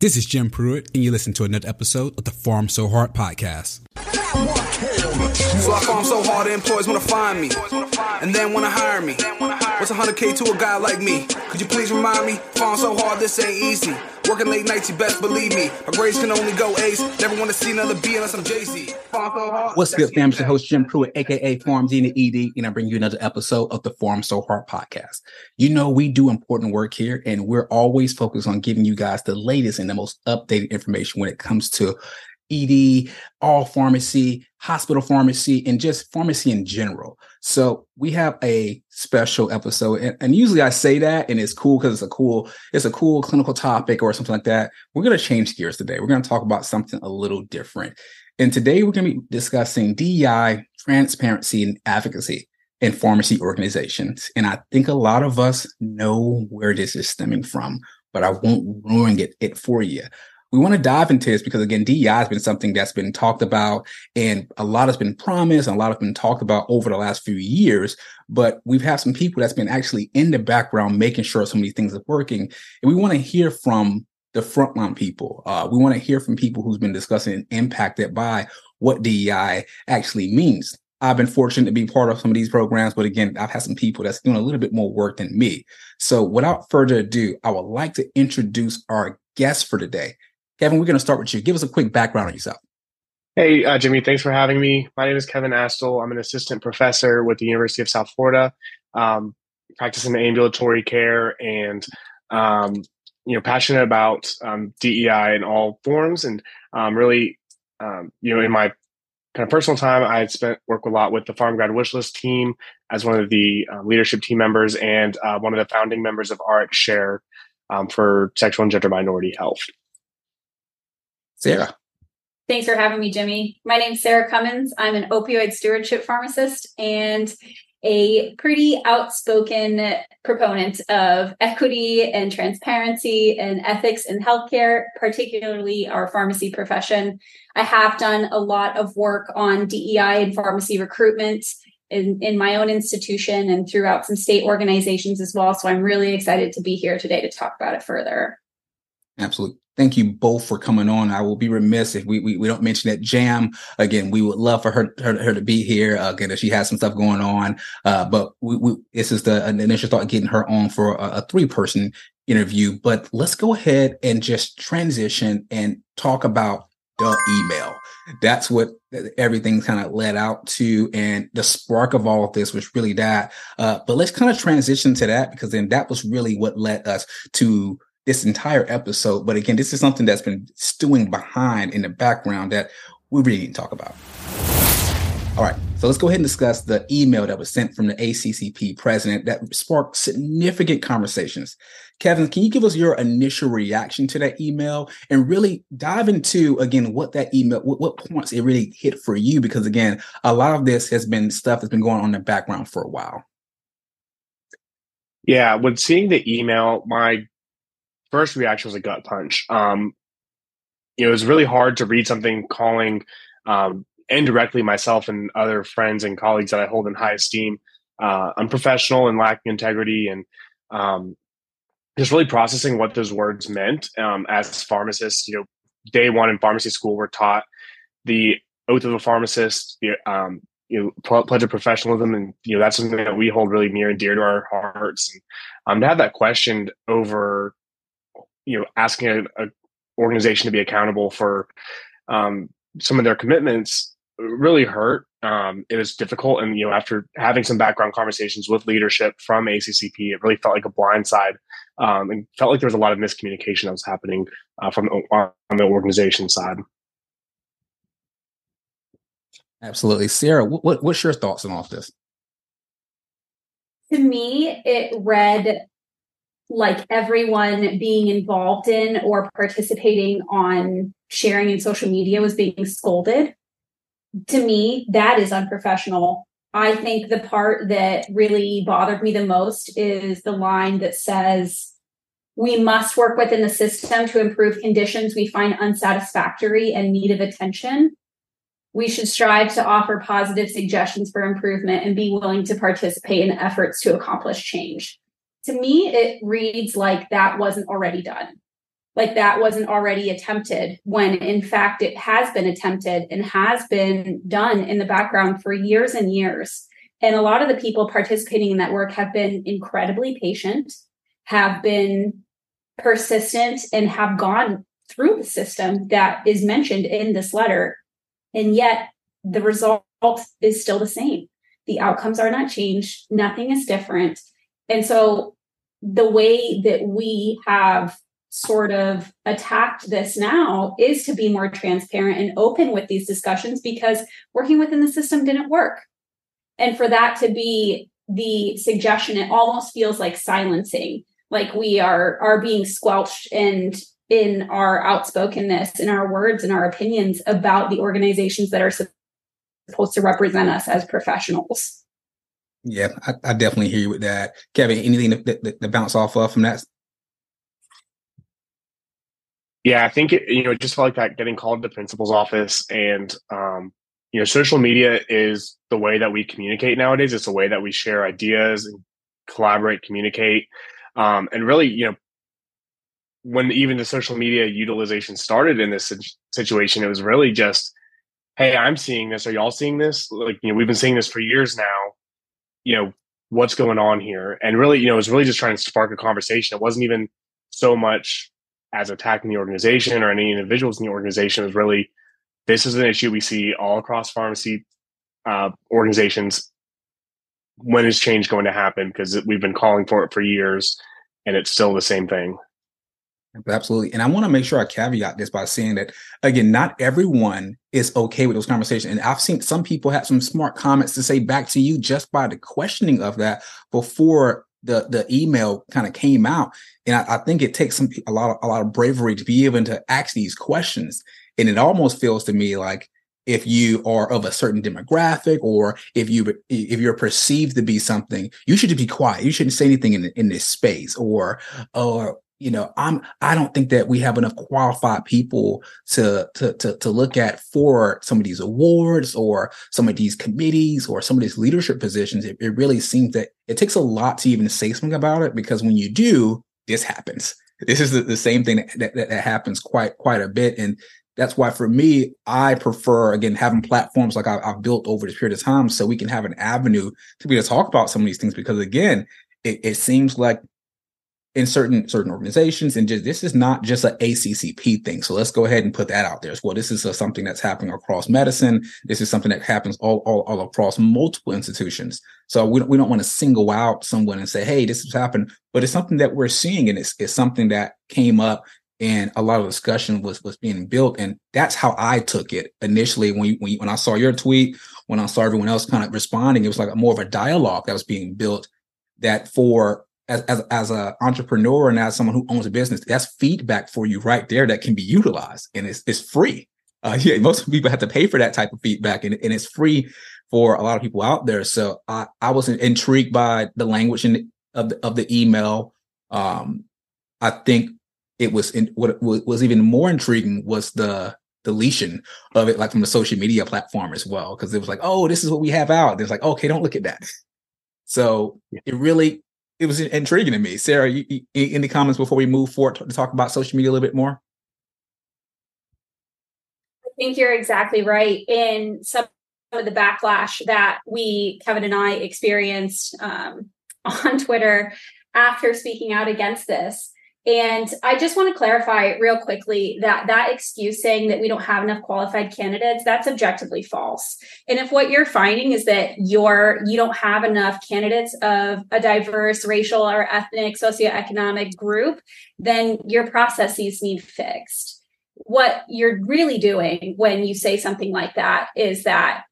This is Jim Pruitt, and you listen to another episode of the Pharm So Hard podcast. So I farm so hard, the employees wanna find me, and then wanna hire me. What's 100k to a guy like me? Could you please remind me? Farm so hard, this ain't easy. Working late nights, you best believe me. My grades can only go ace. Never wanna see another B unless I'm Jay Z. What's good, fam? It's your host Jim Pruitt, aka PharmD in ED, and I bring you another episode of the Pharm So Hard podcast. You know we do important work here, and we're always focused on giving you guys the latest and the most updated information when it comes to ED, all pharmacy, hospital pharmacy, and just pharmacy in general. So we have a special episode, and, and usually I say that, and it's cool because it's a cool, it's a cool clinical topic or something like that. We're going to change gears today. We're going to talk about something a little different. And today we're going to be discussing DEI, transparency, and advocacy in pharmacy organizations. And I think a lot of us know where this is stemming from, but I won't ruin it, it for you we want to dive into this because again, DEI has been something that's been talked about and a lot has been promised and a lot has been talked about over the last few years. But we've had some people that's been actually in the background making sure some of these things are working. And we want to hear from the frontline people. Uh, we want to hear from people who's been discussing and impacted by what DEI actually means. I've been fortunate to be part of some of these programs, but again, I've had some people that's doing a little bit more work than me. So without further ado, I would like to introduce our guest for today. Kevin, we're going to start with you. Give us a quick background on yourself. Hey, uh, Jimmy, thanks for having me. My name is Kevin Astle. I'm an assistant professor with the University of South Florida, um, practicing ambulatory care and, um, you know, passionate about um, DEI in all forms. And um, really, um, you know, in my kind of personal time, I had spent work a lot with the Pharm Grad Wishlist team as one of the uh, leadership team members and uh, one of the founding members of RX Share um, for sexual and gender minority health. Sarah. Thanks for having me, Jimmy. My name's Sarah Cummins. I'm an opioid stewardship pharmacist and a pretty outspoken proponent of equity and transparency and ethics in healthcare, particularly our pharmacy profession. I have done a lot of work on DEI and pharmacy recruitment in, in my own institution and throughout some state organizations as well. So I'm really excited to be here today to talk about it further. Absolutely thank you both for coming on. I will be remiss if we we, we don't mention that Jam again. We would love for her her, her to be here uh, again if she has some stuff going on. Uh, but we, we this is the initial thought getting her on for a, a three person interview. But let's go ahead and just transition and talk about the email. That's what everything kind of led out to. And the spark of all of this was really that. Uh, but let's kind of transition to that because then that was really what led us to this entire episode. But again, this is something that's been stewing behind in the background that we really need to talk about. All right, so let's go ahead and discuss the email that was sent from the ACCP president that sparked significant conversations. Kevin, can you give us your initial reaction to that email and really dive into again what that email, what, what points it really hit for you? Because again, a lot of this has been stuff that's been going on in the background for a while. Yeah, when seeing the email, my first reaction was a gut punch. Um, you know, it was really hard to read something calling um, indirectly myself and other friends and colleagues that I hold in high esteem uh, unprofessional and lacking integrity, and um, just really processing what those words meant. Um, as pharmacists, you know, day one in pharmacy school, we're taught the oath of a pharmacist, the um, you know, pledge of professionalism, and you know that's something that we hold really near and dear to our hearts. And um, to have that questioned over you know asking a, a organization to be accountable for um, some of their commitments really hurt. Um, it was difficult, and you know, after having some background conversations with leadership from ACCP, it really felt like a blindside, um, and felt like there was a lot of miscommunication that was happening uh, from on the organization side. Absolutely, Sarah. What, what's your thoughts on all of this? To me, it read like everyone being involved in or participating on sharing in social media was being scolded. To me, that is unprofessional. I think the part that really bothered me the most is the line that says, we must work within the system to improve conditions we find unsatisfactory and need of attention. We should strive to offer positive suggestions for improvement and be willing to participate in efforts to accomplish change to me, it reads like that wasn't already done. like that wasn't already attempted when in fact it has been attempted and has been done in the background for years and years. And a lot of the people participating in that work have been incredibly patient, have been persistent, and have gone through the system that is mentioned in this letter. And yet the result is still the same. The outcomes are not changed, nothing is different. And so the way that we have sort of attacked this now is to be more transparent and open with these discussions because working within the system didn't work. And for that to be the suggestion, it almost feels like silencing, like we are are being squelched and in our outspokenness, in our words, and our opinions about the organizations that are supposed to represent us as professionals. Yeah, I, I definitely hear you with that. Kevin, anything to, that, that bounce off of from that yeah, I think it, you know, just like that, getting called to the principal's office, and um, you know, social media is the way that we communicate nowadays. It's a way that we share ideas and collaborate, communicate, um, and really, you know, when even the social media utilization started in this situation, it was really just, hey, I'm seeing this. Are y'all seeing this? Like, you know, we've been seeing this for years now. You know, what's going on here? And really, you know, it was really just trying to spark a conversation. It wasn't even so much as attacking the organization or any individuals in the organization Was really this is an issue we see all across pharmacy uh, organizations. When is change going to happen? Because we've been calling for it for years, and it's still the same thing. Absolutely. And I want to make sure I caveat this by saying that, again, not everyone is okay with those conversations. And I've seen some people have some smart comments to say back to you just by the questioning of that before the the email kind of came out, and I, I, think it takes some a lot of a lot of bravery to be able to ask these questions. And it almost feels to me like if you are of a certain demographic or if you if you're perceived to be something, you should be quiet. You shouldn't say anything in in this space or or you know i'm i don't think that we have enough qualified people to to to, to look at for some of these awards or some of these committees or some of these leadership positions. It, it really seems that it takes a lot to even say something about it because when you do this happens. This is the, the same thing that, that, that happens quite quite a bit. And that's why for me i prefer again having platforms like I, have built over this period of time so we can have an avenue to be able to talk about some of these things because again it, it seems like in certain certain organizations and just this is not just an ACCP thing. So let's go ahead and put that out there as well. This is a, something that's happening across medicine. This is something that happens all, all, all across multiple institutions. So we don't, we don't want to single out someone and say, hey, this has happened, but it's something that we're seeing and it's, it's something that came up and a lot of discussion was was being built and that's how i took it initially when you, when, you, when i saw your tweet when i saw everyone else kind of responding it was like more of a dialogue that was being built that for as as as an entrepreneur and as someone who owns a business, that's feedback for you right there that can be utilized and it's it's free. Uh, yeah, most people have to pay for that type of feedback, and, and it's free for a lot of people out there. So I I was intrigued by the language in, of the, of the email. Um, I think it was in, what was even more intriguing was the deletion of it, like from the social media platform as well, because it was like, oh, this is what we have out. It's like, okay, don't look at that. So it really it was intriguing to me. Sarah, you, you, any comments before we move forward to talk about social media a little bit more? I think you're exactly right. In some of the backlash that we, Kevin and I, experienced um, on Twitter after speaking out against this, and I just want to clarify real quickly that that excuse saying that we don't have enough qualified candidates, that's objectively false. And if what you're finding is that you're you don't have enough candidates of a diverse racial or ethnic socioeconomic group, then your processes need fixed. What you're really doing when you say something like that is that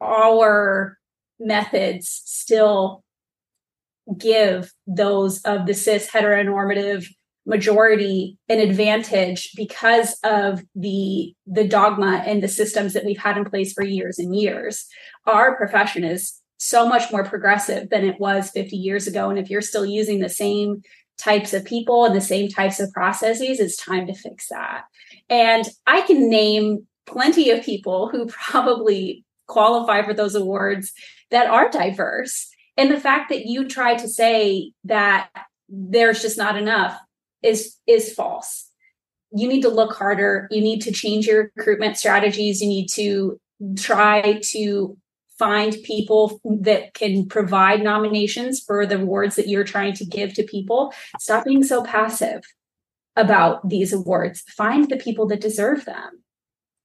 our methods still give those of the cis heteronormative majority an advantage because of the the dogma and the systems that we've had in place for years and years. Our profession is so much more progressive than it was 50 years ago. And if you're still using the same types of people and the same types of processes it's time to fix that. And i can name plenty of people who probably qualify for those awards that are diverse. And the fact that you try to say that there's just not enough is is false you need to look harder. You need to change your recruitment strategies. You need to try to find people that can provide nominations for the awards that you're trying to give to people. Stop being so passive about these awards. Find the people that deserve them.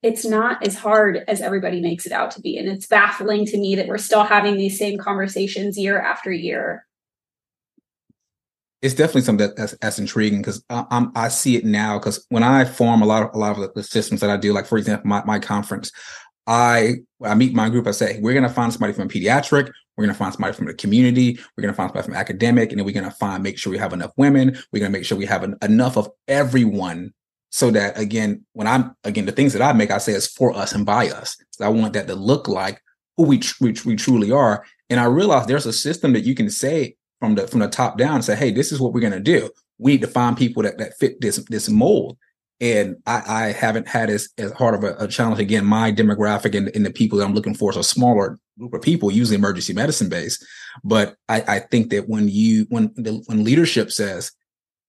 It's not as hard as everybody makes it out to be. And it's baffling to me that we're still having these same conversations year after year it's definitely something that, that's, that's intriguing because I, I see it now because when I form a lot of a lot of the systems that I do, like for example, my, my conference, I I meet my group. I say we're going to find somebody from pediatric, we're going to find somebody from the community, we're going to find somebody from academic, and then we're going to find make sure we have enough women. We're going to make sure we have an, enough of everyone so that again, when I'm again the things that I make, I say is for us and by us. So I want that to look like who we, tr- we, we truly are. And I realize there's a system that you can say from the from the top down and say, hey, this is what we're going to do. We need to find people that that fit this this mold. And I, I haven't had as, as hard of a, a challenge. Again, my demographic and, and, the people that I'm looking for is a smaller group of people, usually emergency medicine based. But I, I think that when you when the, when leadership says,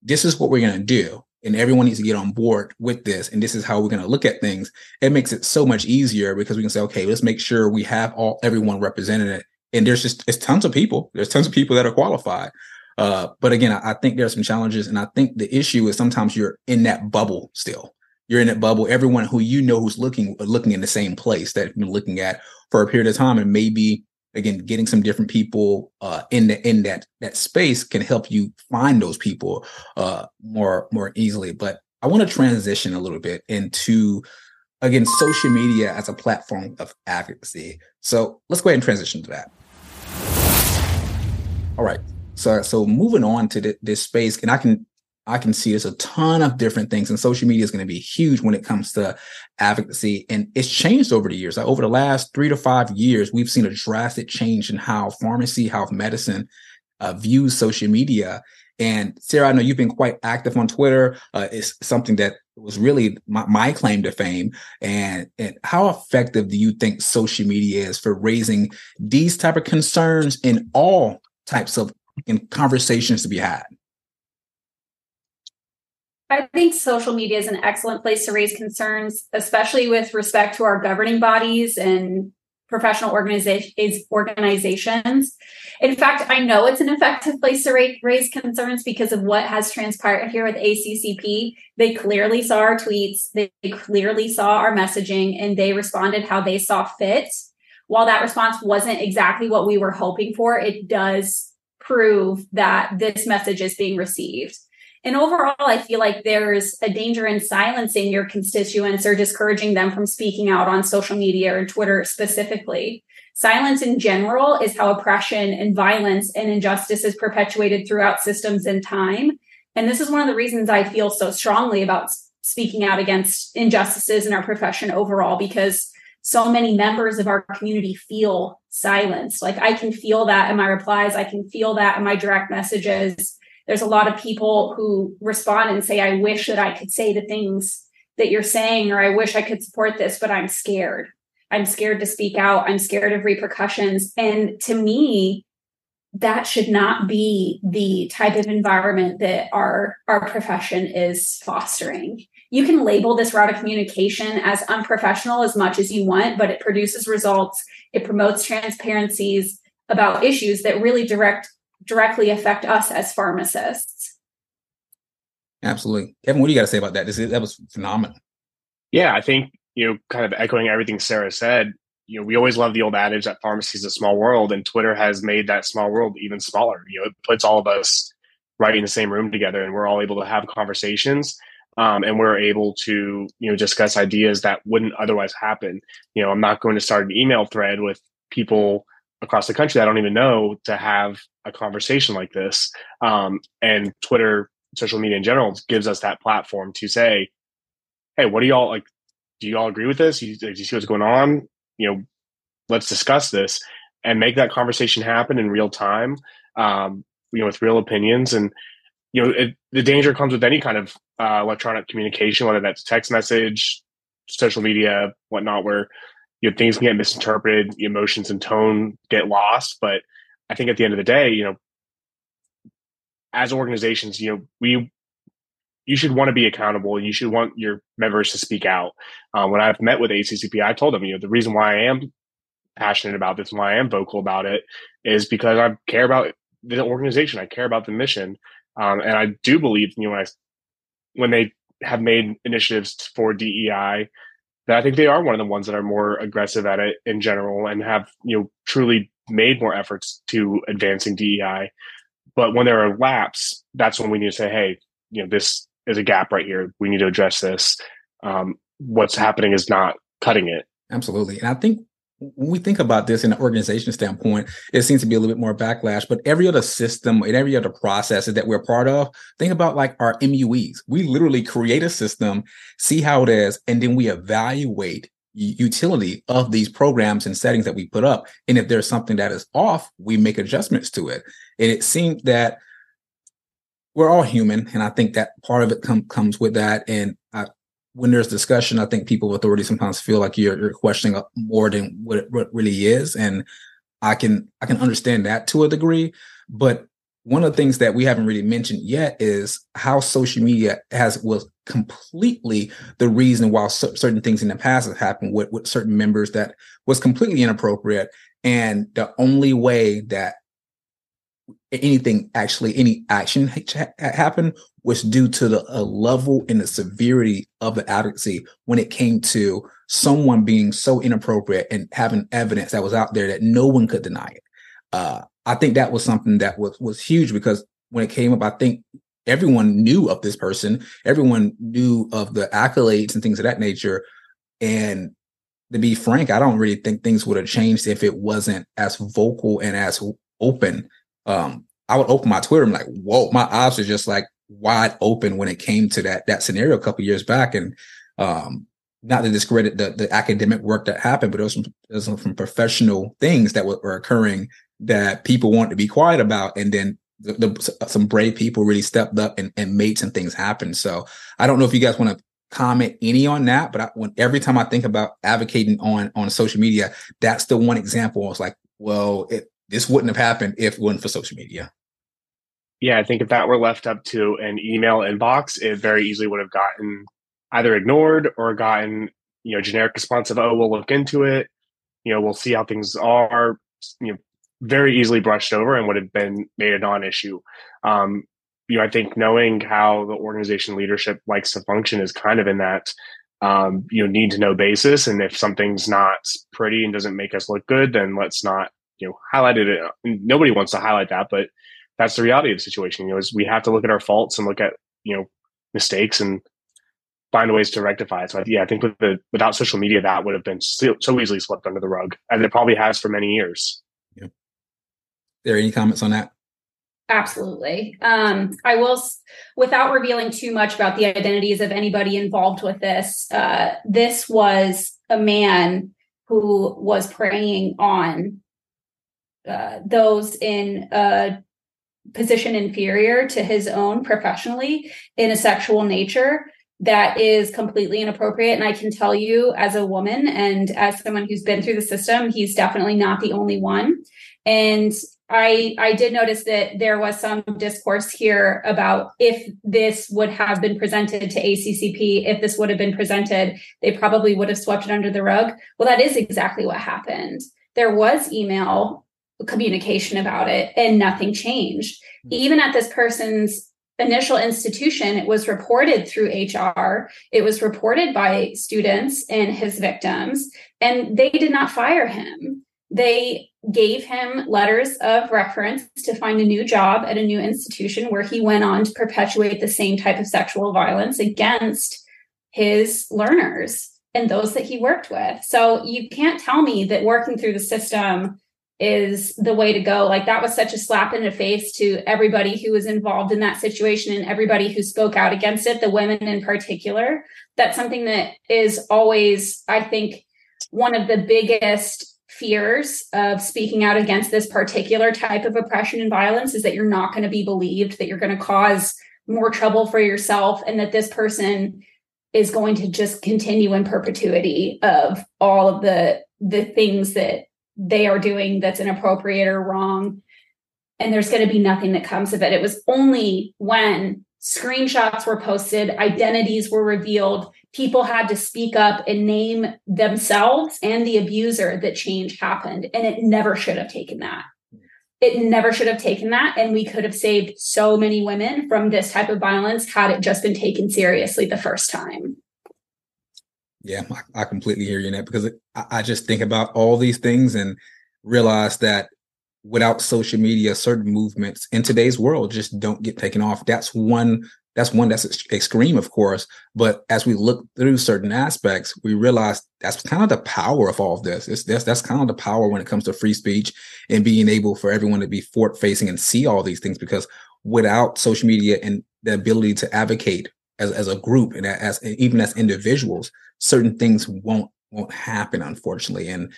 this is what we're going to do, and everyone needs to get on board with this, and this is how we're going to look at things, it makes it so much easier because we can say, okay, let's make sure we have all everyone represented and there's just it's tons of people. There's tons of people that are qualified. Uh, but again, I, I think there are some challenges, and I think the issue is sometimes you're in that bubble still. You're in that bubble. Everyone who you know who's looking looking in the same place that you've been looking at for a period of time, and maybe again getting some different people uh, in the in that that space can help you find those people uh, more more easily. But I want to transition a little bit into again social media as a platform of advocacy. So let's go ahead and transition to that. All right. So so moving on to th- this space, and I can I can see there's a ton of different things, and social media is going to be huge when it comes to advocacy, and it's changed over the years. Like over the last three to five years, we've seen a drastic change in how pharmacy, how medicine uh, views social media. And Sarah, I know you've been quite active on Twitter. Uh, it's something that was really my, my, claim to fame. And, and how effective do you think social media is for raising these type of concerns in all types of conversations to be had? I think social media is an excellent place to raise concerns, especially with respect to our governing bodies and professional organizations. In fact, I know it's an effective place to raise concerns because of what has transpired here with ACCP. They clearly saw our tweets, they clearly saw our messaging, and they responded how they saw fit while that response wasn't exactly what we were hoping for, it does prove that this message is being received. And overall, I feel like there's a danger in silencing your constituents or discouraging them from speaking out on social media or Twitter specifically. Silence in general is how oppression and violence and injustice is perpetuated throughout systems and time. And this is one of the reasons I feel so strongly about speaking out against injustices in our profession overall, because so many members of our community feel silenced. Like I can feel that in my replies, I can feel that in my direct messages. There's a lot of people who respond and say, I wish that I could say the things that you're saying, or I wish I could support this, but I'm scared. I'm scared to speak out. I'm scared of repercussions. And to me, that should not be the type of environment that our our profession is fostering you can label this route of communication as unprofessional as much as you want, but it produces results. It promotes transparencies about issues that really direct directly affect us as pharmacists. Absolutely. Kevin, what do you got to say about that? This is, that was phenomenal. Yeah, I think, you know, kind of echoing everything Sarah said, you know, we always love the old adage that pharmacy is a small world, and Twitter has made that small world even smaller. You know, it puts all of us right in the same room together, and we're all able to have conversations um, and we're able to you know discuss ideas that wouldn't otherwise happen. You know i'm not going to start an email thread with people across the country that i don't even know to have a conversation like this. Um, and twitter social media in general gives us that platform to say hey what do y'all like do y'all agree with this? You, do you see what's going on? You know let's discuss this. And make that conversation happen in real time um, you know with real opinions. And you know, it, the danger comes with any kind of uh, electronic communication, whether that's text message, social media, whatnot, where you know things can get misinterpreted, emotions and tone get lost. But I think at the end of the day, you know, as organizations, you know, we you should want to be accountable. And you should want your members to speak out. Uh, when I've met with ACCP, I told them, you know, the reason why I am passionate about this, why I am vocal about it, is because I care about the organization. I care about the mission, um, and I do believe, you know, when I when they have made initiatives for DEI, that I think they are one of the ones that are more aggressive at it in general and have you know truly made more efforts to advancing DEI. But when there are laps, that's when we need to say, hey, you know, this is a gap right here. We need to address this. Um, what's happening is not cutting it. Absolutely. And I think when we think about this in an organization standpoint, it seems to be a little bit more backlash. But every other system and every other process that we're part of, think about like our MUEs. We literally create a system, see how it is, and then we evaluate utility of these programs and settings that we put up. And if there's something that is off, we make adjustments to it. And it seems that we're all human, and I think that part of it com- comes with that. And I, when there's discussion, I think people with authority sometimes feel like you're, you're questioning uh, more than what it, what really is, and I can I can understand that to a degree. But one of the things that we haven't really mentioned yet is how social media has was completely the reason why certain things in the past have happened with, with certain members that was completely inappropriate and the only way that anything actually any action ha- happened was due to the level and the severity of the advocacy when it came to someone being so inappropriate and having evidence that was out there that no one could deny it. Uh, I think that was something that was was huge because when it came up, I think everyone knew of this person, everyone knew of the accolades and things of that nature. And to be frank, I don't really think things would have changed if it wasn't as vocal and as open um, I would open my Twitter I'm like, whoa, my eyes are just like wide open when it came to that that scenario a couple years back. And um, not to discredit the the academic work that happened, but it was, was some professional things that were, were, occurring that people wanted to be quiet about, and then the, the, some brave people really stepped up and, and made some things happen. So I don't know if you guys want to comment any on that, but I, when every time I think about advocating on on social media, that's the one example. It's like, well, it, this wouldn't have happened if it wasn't for social media. Yeah, I think if that were left up to an email inbox, it very easily would have gotten either ignored or gotten, you know, generic response of, oh, we'll look into it. You know, we'll see how things are, you know, very easily brushed over and would have been made a non-issue. Um, you know, I think knowing how the organization leadership likes to function is kind of in that um, you know need to know basis. And if something's not pretty and doesn't make us look good, then let's not you know highlighted it. Nobody wants to highlight that, but that's the reality of the situation. You know, is we have to look at our faults and look at you know mistakes and find ways to rectify it. So yeah, I think with the without social media, that would have been so, so easily swept under the rug, as it probably has for many years. Yeah. There any comments on that? Absolutely. Um, I will, without revealing too much about the identities of anybody involved with this, uh, this was a man who was preying on uh, those in a position inferior to his own professionally in a sexual nature that is completely inappropriate. And I can tell you, as a woman and as someone who's been through the system, he's definitely not the only one. And I I did notice that there was some discourse here about if this would have been presented to ACCP, if this would have been presented, they probably would have swept it under the rug. Well, that is exactly what happened. There was email communication about it and nothing changed. Hmm. Even at this person's initial institution, it was reported through HR, it was reported by students and his victims, and they did not fire him. They gave him letters of reference to find a new job at a new institution where he went on to perpetuate the same type of sexual violence against his learners and those that he worked with. So you can't tell me that working through the system is the way to go. Like that was such a slap in the face to everybody who was involved in that situation and everybody who spoke out against it, the women in particular. That's something that is always, I think, one of the biggest fears of speaking out against this particular type of oppression and violence is that you're not going to be believed, that you're going to cause more trouble for yourself, and that this person is going to just continue in perpetuity of all of the the things that they are doing that's inappropriate or wrong and there's going to be nothing that comes of it it was only when screenshots were posted, identities were revealed, people had to speak up and name themselves and the abuser that change happened. And it never should have taken that. It never should have taken that. And we could have saved so many women from this type of violence had it just been taken seriously the first time. Yeah, I, I completely hear you in that because I, I just think about all these things and realize that without social media, certain movements in today's world just don't get taken off. That's one. That's one that's extreme, of course. But as we look through certain aspects, we realize that's kind of the power of all of this. It's that's that's kind of the power when it comes to free speech and being able for everyone to be forward facing and see all these things. Because without social media and the ability to advocate as, as a group and as even as individuals, certain things won't won't happen, unfortunately. And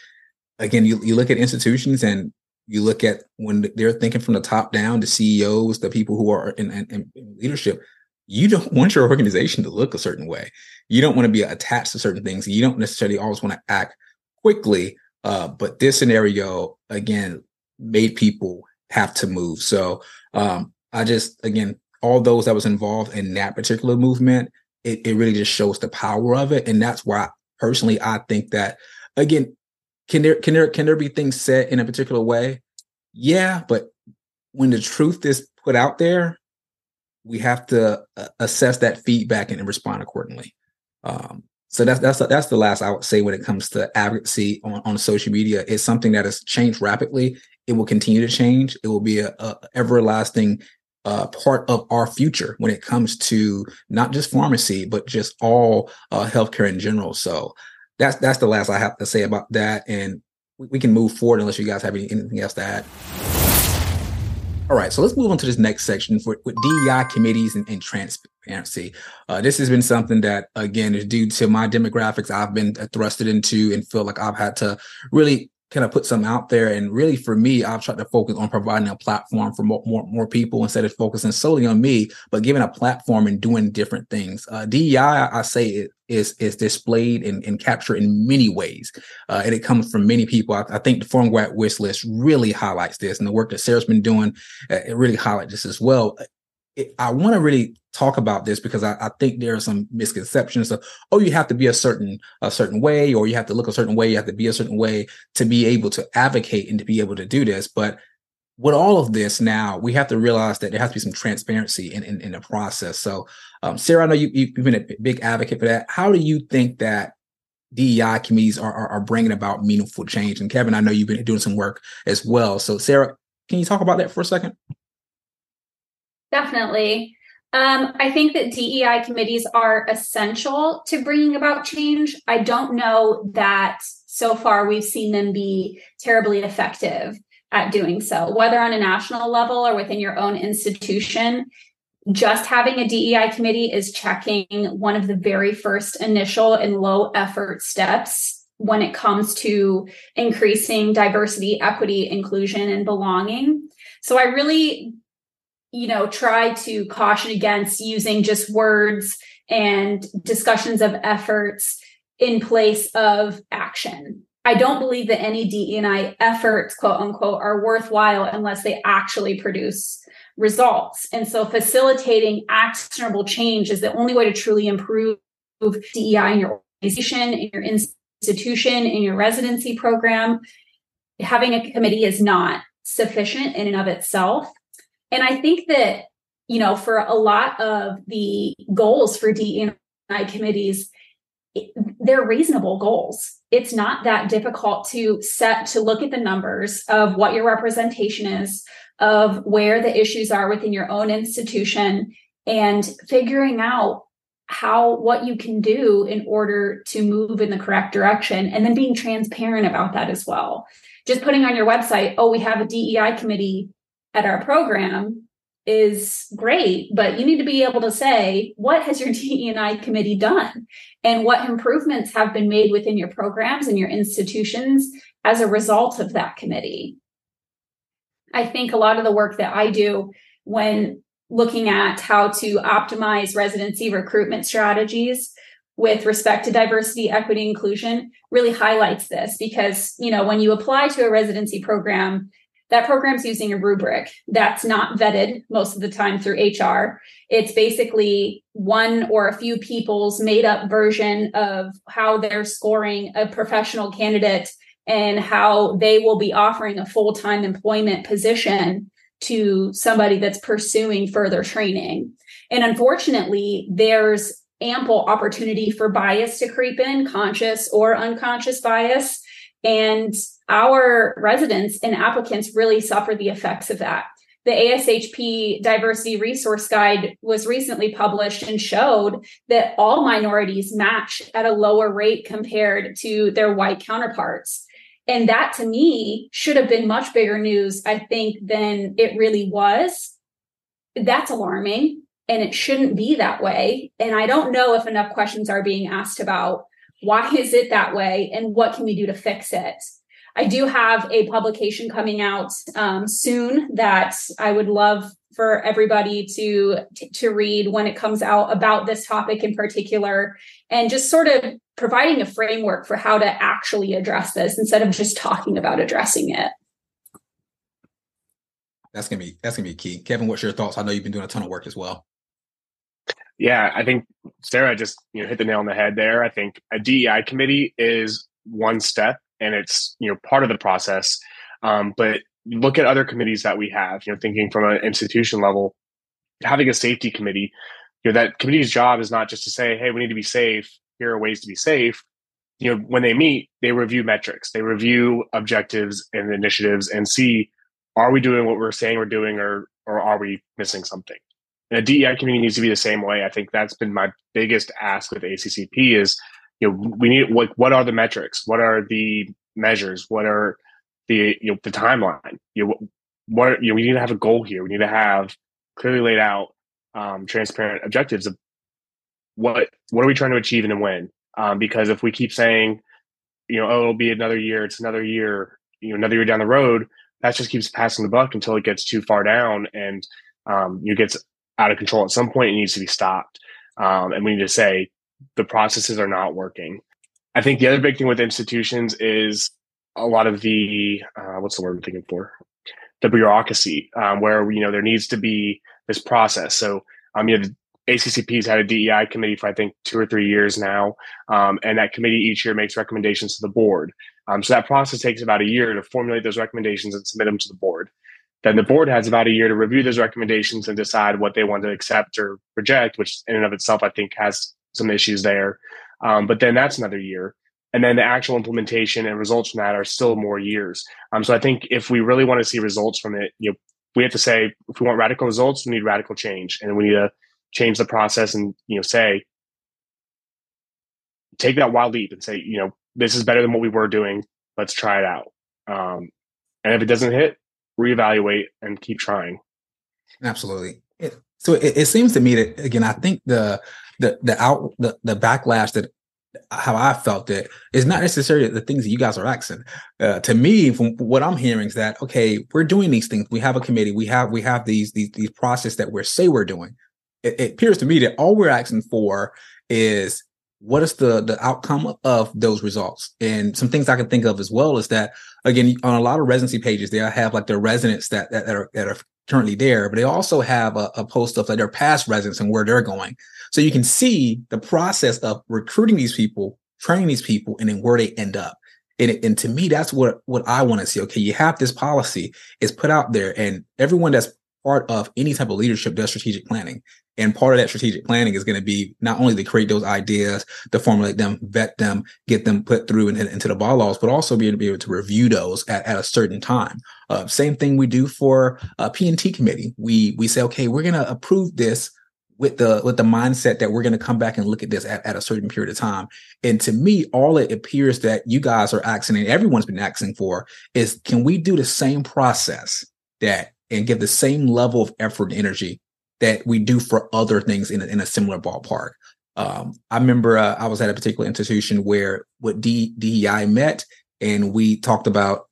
again, you, you look at institutions and you look at when they're thinking from the top down, the CEOs, the people who are in, in, in leadership, you don't want your organization to look a certain way. You don't want to be attached to certain things. You don't necessarily always want to act quickly. Uh, but this scenario, again, made people have to move. So um, I just, again, all those that was involved in that particular movement, it, it really just shows the power of it. And that's why personally, I think that, again, can there can there can there be things said in a particular way? Yeah, but when the truth is put out there, we have to uh, assess that feedback and respond accordingly. Um, so that's that's that's the last I would say when it comes to advocacy on, on social media. It's something that has changed rapidly. It will continue to change. It will be a, a everlasting uh, part of our future when it comes to not just pharmacy but just all uh, healthcare in general. So that's that's the last I have to say about that. And we, we can move forward unless you guys have any, anything else to add. All right, so let's move on to this next section for with DEI committees and, and transparency. Uh, this has been something that, again, is due to my demographics. I've been thrusted into and feel like I've had to really kind of put some out there. And really, for me, I've tried to focus on providing a platform for more, more, more people instead of focusing solely on me, but giving a platform and doing different things. Uh, DEI, I say, it is is displayed and, and captured in many ways, uh, and it comes from many people. I, I, think the Pharm Grad Wish List really highlights this, and the work that Sarah's been doing, uh, it really highlights this as well. I want to really talk about this because I, I, think there are some misconceptions of oh you have to be a certain a certain way or you have to look a certain way you have to be a certain way to be able to advocate and to be able to do this. But with all of this now we have to realize that there has to be some transparency in, in, in the process. So um, sarah i know you, you've been a big advocate for that. How do you think that DEI committees are, are, are bringing about meaningful change? And kevin i know you've been doing some work as well. So sarah can you talk about that for a second Definitely. Um, I think that DEI committees are essential to bringing about change. I don't know that so far we've seen them be terribly effective at doing so, whether on a national level or within your own institution. Just having a DEI committee is checking one of the very first initial and low effort steps when it comes to increasing diversity, equity, inclusion, and belonging. So I really you know, try to caution against using just words and discussions of efforts in place of action. I don't believe that any DEI efforts, quote unquote, are worthwhile unless they actually produce results. And so facilitating actionable change is the only way to truly improve DEI in your organization, in your institution, in your residency program. Having a committee is not sufficient in and of itself. And I think that, you know, for a lot of the goals for DEI committees, they're reasonable goals. It's not that difficult to set to look at the numbers of what your representation is, of where the issues are within your own institution, and figuring out how what you can do in order to move in the correct direction and then being transparent about that as well just putting on your website oh we have a DEI committee at our program is great, but you need to be able to say, what has your DEI committee done? And what improvements have been made within your programs and your institutions as a result of that committee? I think a lot of the work that I do when looking at how to optimize residency recruitment strategies with respect to diversity, equity, inclusion really highlights this because, you know, when you apply to a residency program, that program's using a rubric that's not vetted most of the time through HR. It's basically one or a few people's made up version of how they're scoring a professional candidate and how they will be offering a full time employment position to somebody that's pursuing further training. And unfortunately, there's ample opportunity for bias to creep in, conscious or unconscious bias. And our residents and applicants really suffer the effects of that. The ASHP Diversity Resource Guide was recently published and showed that all minorities match at a lower rate compared to their white counterparts. And that to me should have been much bigger news, I think, than it really was. That's alarming and it shouldn't be that way. And I don't know if enough questions are being asked about why is it that way and what can we do to fix it. I do have a publication coming out um, soon that I would love for everybody to to read when it comes out about this topic in particular and just sort of providing a framework for how to actually address this instead of just talking about addressing it. That's gonna be that's gonna be key. Kevin what's your thoughts? I know you've been doing a ton of work as well. Yeah i think sarah just you know hit the nail on the head there. I think a dei committee is one step and it's you know part of the process. Um, but look at other committees that we have you know thinking from an institution level having a safety committee you know that committee's job is not just to say hey we need to be safe. Here are ways to be safe. You know when they meet they review metrics. They review objectives and initiatives and see are we doing what we're saying we're doing or or are we missing something? And a dei committee needs to be the same way. I think that's been my biggest ask with ACCP is you know we need what what are the metrics? What are the measures? What are the you know the timeline? You know what you know we need to have a goal here. We need to have clearly laid out um, transparent objectives of what what are we trying to achieve and when? Um, because if we keep saying you know oh it'll be another year it's another year you know another year down the road that just keeps passing the buck until it gets too far down and um, you gets out of control at some point it needs to be stopped. Um, and we need to say the processes are not working. I think the other big thing with institutions is a lot of the uh, what's the word I'm thinking for the bureaucracy, um, where you know there needs to be this process. So um, you know, ACCP's had a DEI committee for I think two or three years now, um, and that committee each year makes recommendations to the board. Um, so that process takes about a year to formulate those recommendations and submit them to the board. Then the board has about a year to review those recommendations and decide what they want to accept or reject, which in and of itself I think has some issues there. Um, but then that's another year. And then the actual implementation and results from that are still more years. Um, so I think if we really want to see results from it, you know, we have to say if we want radical results, we need radical change, and we need to change the process and you know say take that wild leap and say you know this is better than what we were doing. Let's try it out. Um, and if it doesn't hit, reevaluate and keep trying. Absolutely. It, so it, it seems to me that again, I think the the the out the, the backlash that how I felt it is not necessarily the things that you guys are asking. Uh, to me, from what I'm hearing is that okay, we're doing these things. We have a committee. We have we have these these these process that we're say we're doing. It, it appears to me that all we're asking for is what is the the outcome of those results and some things i can think of as well is that again on a lot of residency pages they have like their residents that that, that are that are currently there but they also have a, a post of like their past residents and where they're going so you can see the process of recruiting these people, training these people, and then where they end up. And, and to me, that's what, what I want to see. Okay, you have this policy, it's put out there, and everyone that's part of any type of leadership does strategic planning. And part of that strategic planning is going to be not only to create those ideas, to formulate them, vet them, get them put through and into the bylaws, but also be able to be able to review those at, at a certain time. Uh, same thing we do for a P&T committee. We we say, okay, we're going to approve this with the with the mindset that we're going to come back and look at this at, at a certain period of time. And to me, all it appears that you guys are asking and everyone's been asking for is can we do the same process that and give the same level of effort and energy that we do for other things in a, in a similar ballpark. Um, I remember uh, I was at a particular institution where what D, DEI met and we talked about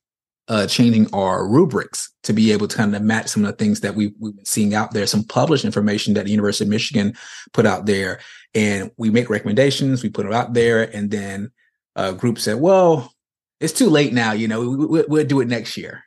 uh, changing our rubrics to be able to kind of match some of the things that we, we've been seeing out there, some published information that the University of Michigan put out there. And we make recommendations, we put them out there, and then a group said, well, it's too late now, you know, we, we, we'll do it next year.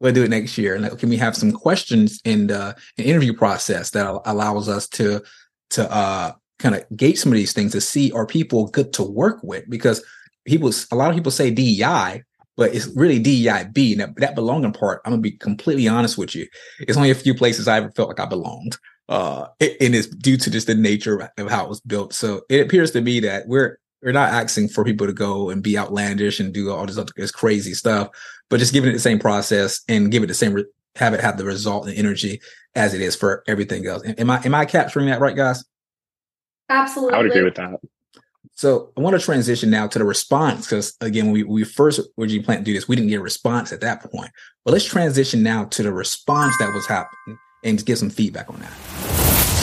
We'll do it next year. And can we have some questions in the an interview process that allows us to to uh, kind of gauge some of these things to see are people good to work with? Because people, a lot of people say DEI, but it's really DEIB. That, that belonging part, I'm gonna be completely honest with you. It's only a few places I ever felt like I belonged. Uh, and it's due to just the nature of how it was built. So it appears to me that we're we're not asking for people to go and be outlandish and do all this other this crazy stuff, but just giving it the same process and give it the same re- have it have the result and energy as it is for everything else. Am I am I capturing that right, guys? Absolutely. I would agree with that. So I want to transition now to the response because again, when we, we first originally planned to do this, we didn't get a response at that point. But let's transition now to the response that was happening and get some feedback on that.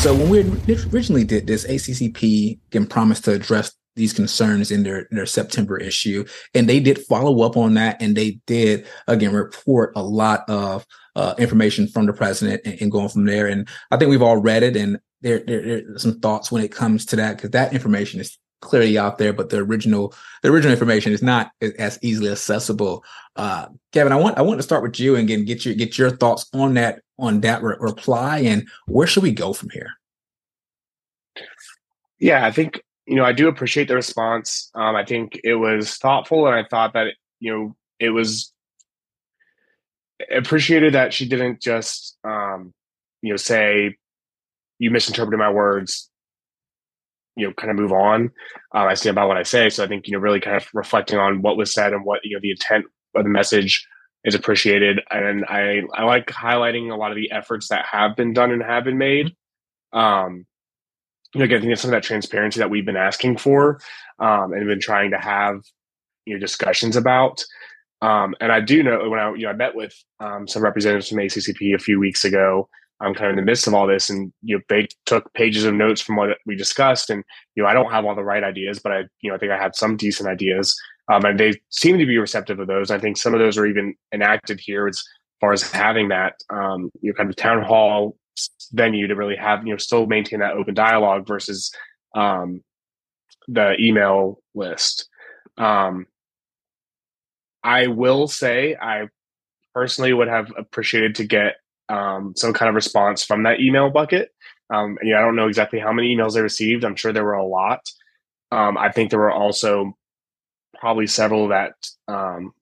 So when we originally did this, ACCP again promised to address these concerns in their their September issue, and they did follow up on that, and they did again report a lot of uh, information from the president and, and, going from there. And I think we've all read it, and there, there, there are some thoughts when it comes to that because that information is clearly out there, but the original the original information is not as easily accessible. Uh, Kevin, I want I want to start with you and again get your get your thoughts on that on that re- reply and where should we go from here? Yeah, I think you know, I do appreciate the response. Um, I think it was thoughtful, and I thought that you know it was appreciated that she didn't just um, you know say you misinterpreted my words. You know, kind of move on. Um, I stand by what I say. So I think you know, really kind of reflecting on what was said and what you know the intent of the message is appreciated. And I I like highlighting a lot of the efforts that have been done and have been made. Um, you know, getting some of that transparency that we've been asking for um, and been trying to have you know discussions about. Um, and I do know when I you know I met with um, some representatives from ACCP a few weeks ago. I'm kind of in the midst of all this, and you know they took pages of notes from what we discussed. And you know I don't have all the right ideas, but I you know I think I had some decent ideas, um, and they seem to be receptive of those. I think some of those are even enacted here as far as having that um, you know kind of town hall venue to really have you know still maintain that open dialogue versus um, the email list. Um, I will say I personally would have appreciated to get um, some kind of response from that email bucket. Um, and, yeah, I don't know exactly how many emails I received. I'm sure there were a lot. Um, I think there were also probably several that um,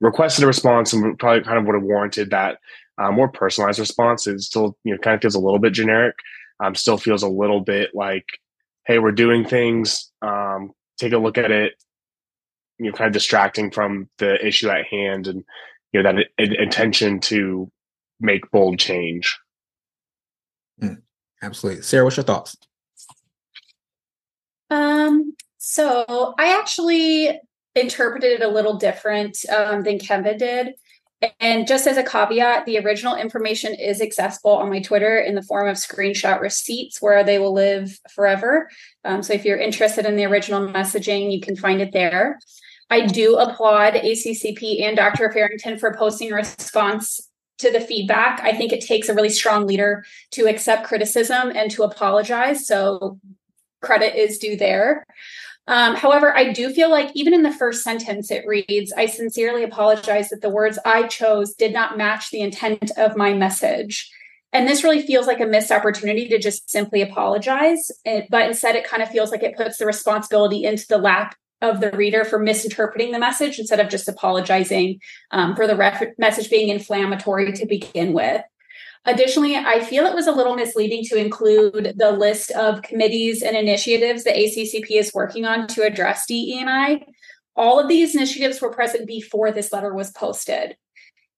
requested a response and probably kind of would have warranted that uh, more personalized response. It still, you know, kind of feels a little bit generic. Um, still feels a little bit like, hey, we're doing things. Um, take a look at it. You know, kind of distracting from the issue at hand, and you know that intention to make bold change. Mm, absolutely, Sarah. What's your thoughts? Um. So I actually interpreted it a little different um, than Kevin did. And just as a caveat, the original information is accessible on my Twitter in the form of screenshot receipts where they will live forever. Um, so if you're interested in the original messaging, you can find it there. I do applaud ACCP and Dr. Farrington for posting a response to the feedback. I think it takes a really strong leader to accept criticism and to apologize. So credit is due there. Um, however, I do feel like even in the first sentence, it reads, I sincerely apologize that the words I chose did not match the intent of my message. And this really feels like a missed opportunity to just simply apologize. Eh, but instead, it kind of feels like it puts the responsibility into the lap of the reader for misinterpreting the message instead of just apologizing um, for the ref- message being inflammatory to begin with. Additionally, I feel it was a little misleading to include the list of committees and initiatives that ACCP is working on to address DEI. All of these initiatives were present before this letter was posted,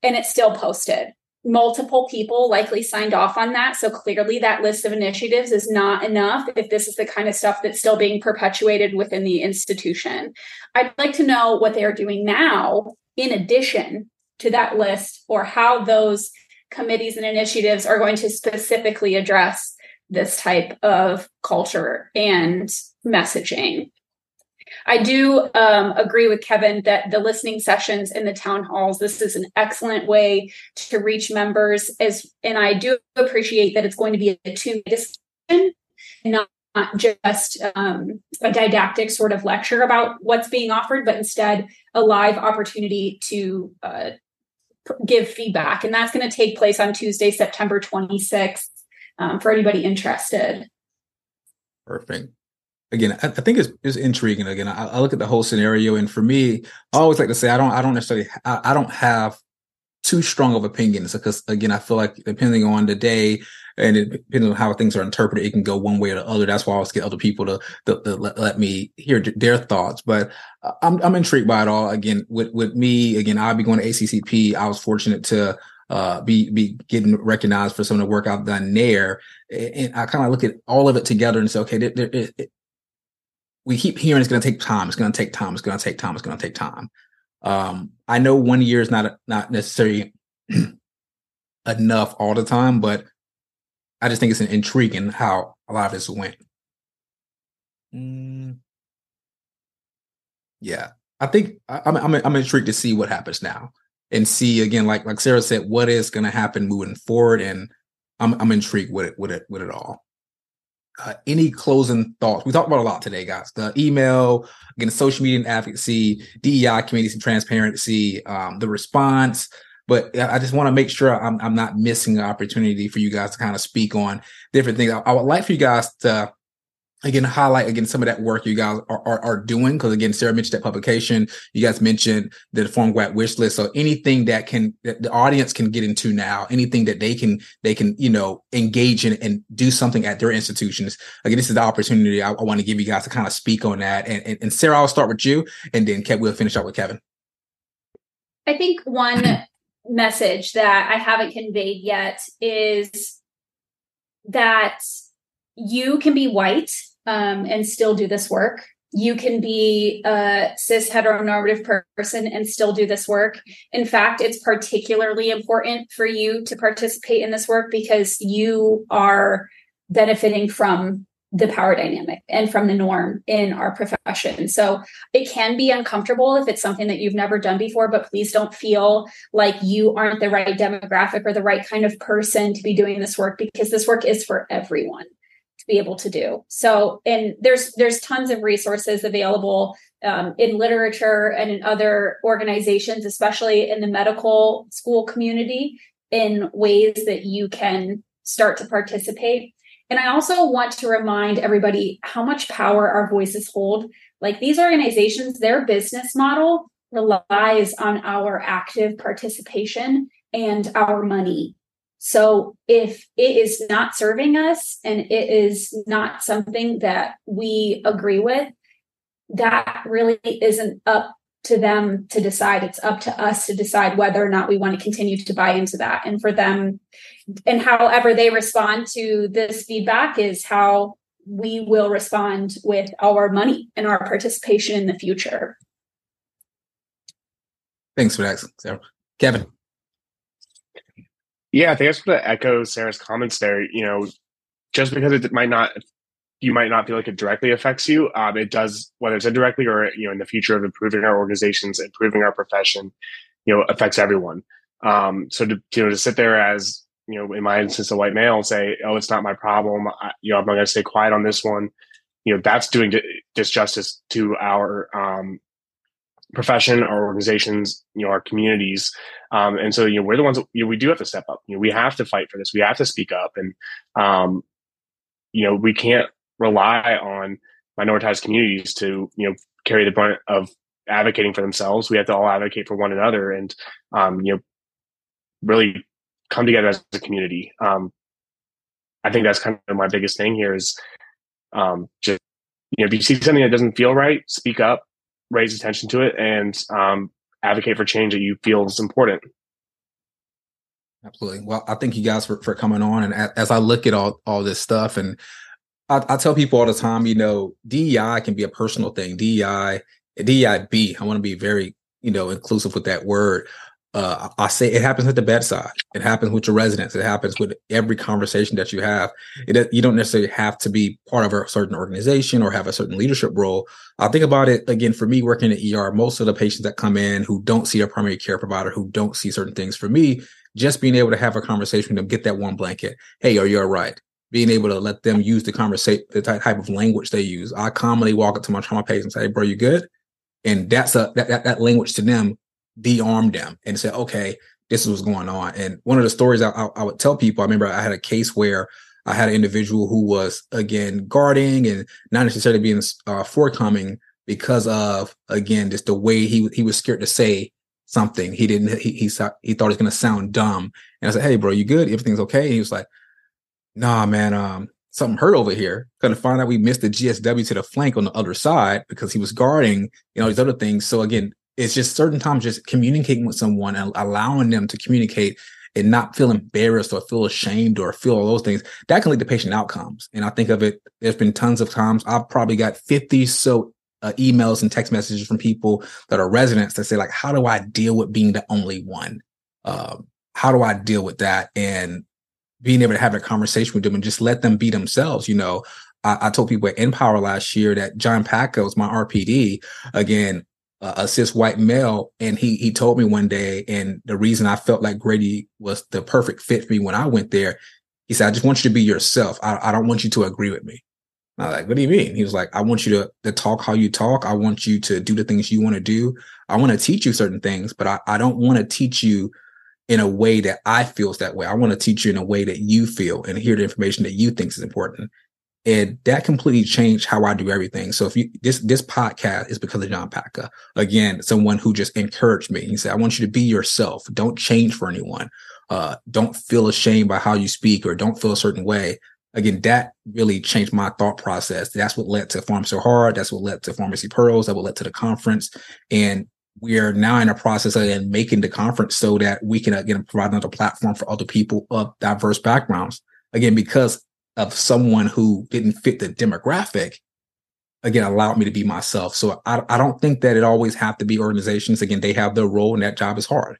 and it's still posted. Multiple people likely signed off on that. So clearly, that list of initiatives is not enough if this is the kind of stuff that's still being perpetuated within the institution. I'd like to know what they are doing now, in addition to that list, or how those committees and initiatives are going to specifically address this type of culture and messaging. I do um, agree with Kevin that the listening sessions in the town halls, this is an excellent way to reach members as and I do appreciate that it's going to be a two discussion, not, not just um, a didactic sort of lecture about what's being offered, but instead a live opportunity to uh, give feedback. And that's going to take place on Tuesday, September 26th um, for anybody interested. Perfect. Again, I, think it's, it's intriguing. Again, I, I, look at the whole scenario, and for me, I always like to say I don't I don't necessarily I, I don't have too strong of opinions because again, I feel like depending on the day and it, depending on how things are interpreted, it can go one way or the other. That's why I always get other people to, to, to let, let, me hear their thoughts. But I'm I'm intrigued by it all. Again, with with me, again, I'll be going to ACCP. I was fortunate to uh, be be getting recognized for some of the work I've done there, and I kind of look at all of it together and say, okay, there, there, it, we keep hearing it's going to take time. It's going to take time. It's going to take time. It's going to take time. Um, I know one year is not not necessarily enough all the time, but I just think it's intriguing how a lot of this went. Mm. Yeah, I think I, am I'm, I'm intrigued to see what happens now and see again, like like Sarah said, what is going to happen moving forward, and I'm I'm intrigued with it with it with it all. Uh, any closing thoughts? We talked about a lot today, guys. The email, again, social media and advocacy, DEI communities and transparency, um, the response, but I just want to make sure I'm, I'm not missing an opportunity for you guys to kind of speak on different things. I, I would like for you guys to again highlight again some of that work you guys are, are, are doing because again sarah mentioned that publication. You guys mentioned the Pharm Grad Wish List. So anything that can that the audience can get into now anything that they can they can you know engage in and do something at their institutions again this is the opportunity i, I want to give you guys to kind of speak on that. And, and, and sarah i'll start with you and then Kev, we'll finish up with kevin. I think one message that I haven't conveyed yet is that you can be white um, and still do this work. You can be a cis heteronormative person and still do this work. In fact, it's particularly important for you to participate in this work because you are benefiting from the power dynamic and from the norm in our profession. So it can be uncomfortable if it's something that you've never done before, but please don't feel like you aren't the right demographic or the right kind of person to be doing this work because this work is for everyone to be able to do. So and there's there's tons of resources available um, in literature and in other organizations, especially in the medical school community, in ways that you can start to participate and I also want to remind everybody how much power our voices hold. Like these organizations, their business model relies on our active participation and our money. So if it is not serving us and it is not something that we agree with, that really isn't up to them to decide. It's up to us to decide whether or not we want to continue to buy into that. And for them, and however they respond to this feedback is how we will respond with our money and our participation in the future. Thanks for that, Sarah. Kevin. Yeah, I think I just want to echo Sarah's comments there. You know, just because it might not, you might not feel like it directly affects you. Um, it does, whether it's indirectly or you know, in the future of improving our organizations, improving our profession, you know, affects everyone. Um, so to you know to sit there as you know, in my instance, a white male say, "Oh, it's not my problem." I, you know, I'm not going to stay quiet on this one. You know, that's doing disjustice to our um, profession, our organizations, you know, our communities. Um, and so, you know, we're the ones that, you know, we do have to step up. You know, we have to fight for this. We have to speak up, and um, you know, we can't rely on minoritized communities to you know carry the brunt of advocating for themselves. We have to all advocate for one another, and um, you know, really come together as a community. Um, I think that's kind of my biggest thing here is um, just you know if you see something that doesn't feel right, speak up, raise attention to it, and um, advocate for change that you feel is important. Absolutely. Well, I thank you guys for, for coming on. And as I look at all all this stuff, and I, I tell people all the time, you know, DEI can be a personal thing. DEI, DEIB. I want to be very you know inclusive with that word uh, I say it happens at the bedside. It happens with your residents. It happens with every conversation that you have. It, you don't necessarily have to be part of a certain organization or have a certain leadership role. I think about it again for me working at ER. Most of the patients that come in who don't see a primary care provider, who don't see certain things, for me, just being able to have a conversation with them, get that one blanket. Hey, are you all right? Being able to let them use the conversation, the type of language they use. I commonly walk up to my trauma patients and say, hey, "Bro, you good?" And that's a that, that that language to them de-arm them and say, okay, this is what's going on. And one of the stories I, I, I would tell people, I remember I had a case where I had an individual who was again guarding and not necessarily being uh, forthcoming because of again just the way he he was scared to say something. He didn't. He he, he thought it was going to sound dumb. And I said, "Hey, bro, you good? Everything's okay?" And he was like, "Nah, man. Um, something hurt over here. Gonna find out we missed the GSW to the flank on the other side because he was guarding, you know, these other things. So again, it's just certain times just communicating with someone and allowing them to communicate and not feel embarrassed or feel ashamed or feel all those things that can lead to patient outcomes. And I think of it, there's been tons of times I've probably got 50 so uh, emails and text messages from people that are residents that say like, how do I deal with being the only one? Um, how do I deal with that? And being able to have a conversation with them and just let them be themselves. You know, I, I told people at Empower last year that John was my RPD. Again, a cis white male, and he he told me one day, and the reason I felt like Grady was the perfect fit for me when I went there, he said, "I just want you to be yourself. I, I don't want you to agree with me." I was like, "What do you mean?" He was like, "I want you to to talk how you talk. I want you to do the things you want to do. I want to teach you certain things, but I, I don't want to teach you." in a way that I feels that way. I want to teach you in a way that you feel and hear the information that you think is important. And that completely changed how I do everything. So if you this this podcast is because of John Packer. Again, someone who just encouraged me. He said, I want you to be yourself. Don't change for anyone. Uh, don't feel ashamed by how you speak or don't feel a certain way. Again, that really changed my thought process. That's what led to Pharm So Hard. That's what led to Pharmacy Pearls. That what led to the conference. And we are now in a process of making the conference so that we can again provide another platform for other people of diverse backgrounds. Again, because of someone who didn't fit the demographic, again, allowed me to be myself. So I, I don't think that it always have to be organizations. Again, they have their role and that job is hard.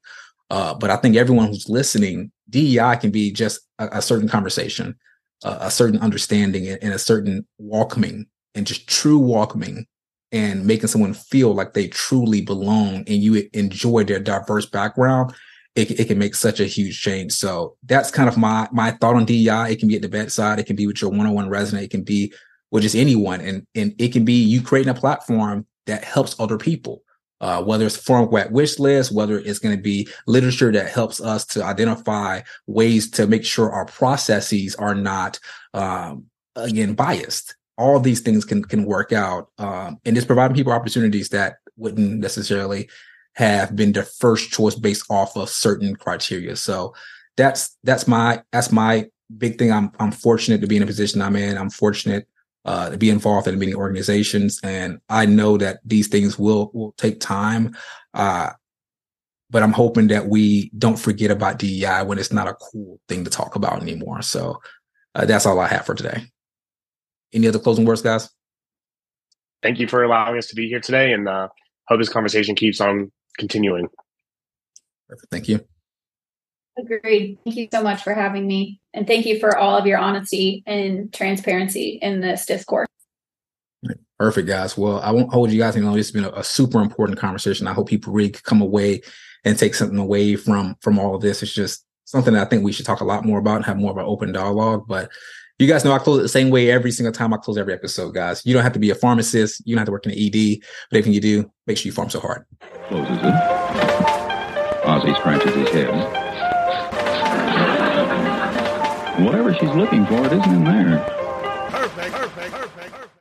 Uh, but I think everyone who's listening, DEI can be just a, a certain conversation, a certain understanding and, and a certain welcoming and just true welcoming and making someone feel like they truly belong and you enjoy their diverse background, it, it can make such a huge change. So that's kind of my my thought on DEI. It can be at the bedside, it can be with your one-on-one resident, it can be with just anyone, and and it can be you creating a platform that helps other people. Uh, whether it's Pharm Grad Wish List, whether it's going to be literature that helps us to identify ways to make sure our processes are not um, again biased all these things can can work out um, and it's providing people opportunities that wouldn't necessarily have been the first choice based off of certain criteria. So that's that's my that's my big thing. I'm i'm fortunate to be in a position i'm in. I'm fortunate uh, to be involved in many organizations and i know that these things will will take time uh, but i'm hoping that we don't forget about dei when it's not a cool thing to talk about anymore. So uh, that's all i have for today. Any other closing words, guys? Thank you for allowing us to be here today, and uh, hope this conversation keeps on continuing. Perfect. Thank you. Agreed. Thank you so much for having me, and thank you for all of your honesty and transparency in this discourse. Perfect, guys. Well, I won't hold you guys any longer. This has been a, a, super important conversation. I hope people really come away and take something away from from all of this. It's just something that I think we should talk a lot more about and have more of an open dialogue. But you guys know I close it the same way every single time I close every episode, guys. You don't have to be a pharmacist. You don't have to work in the ED. But if you do, make sure you Pharm So Hard. Closes it. Ozzy scratches his head. Whatever she's looking for, it isn't in there.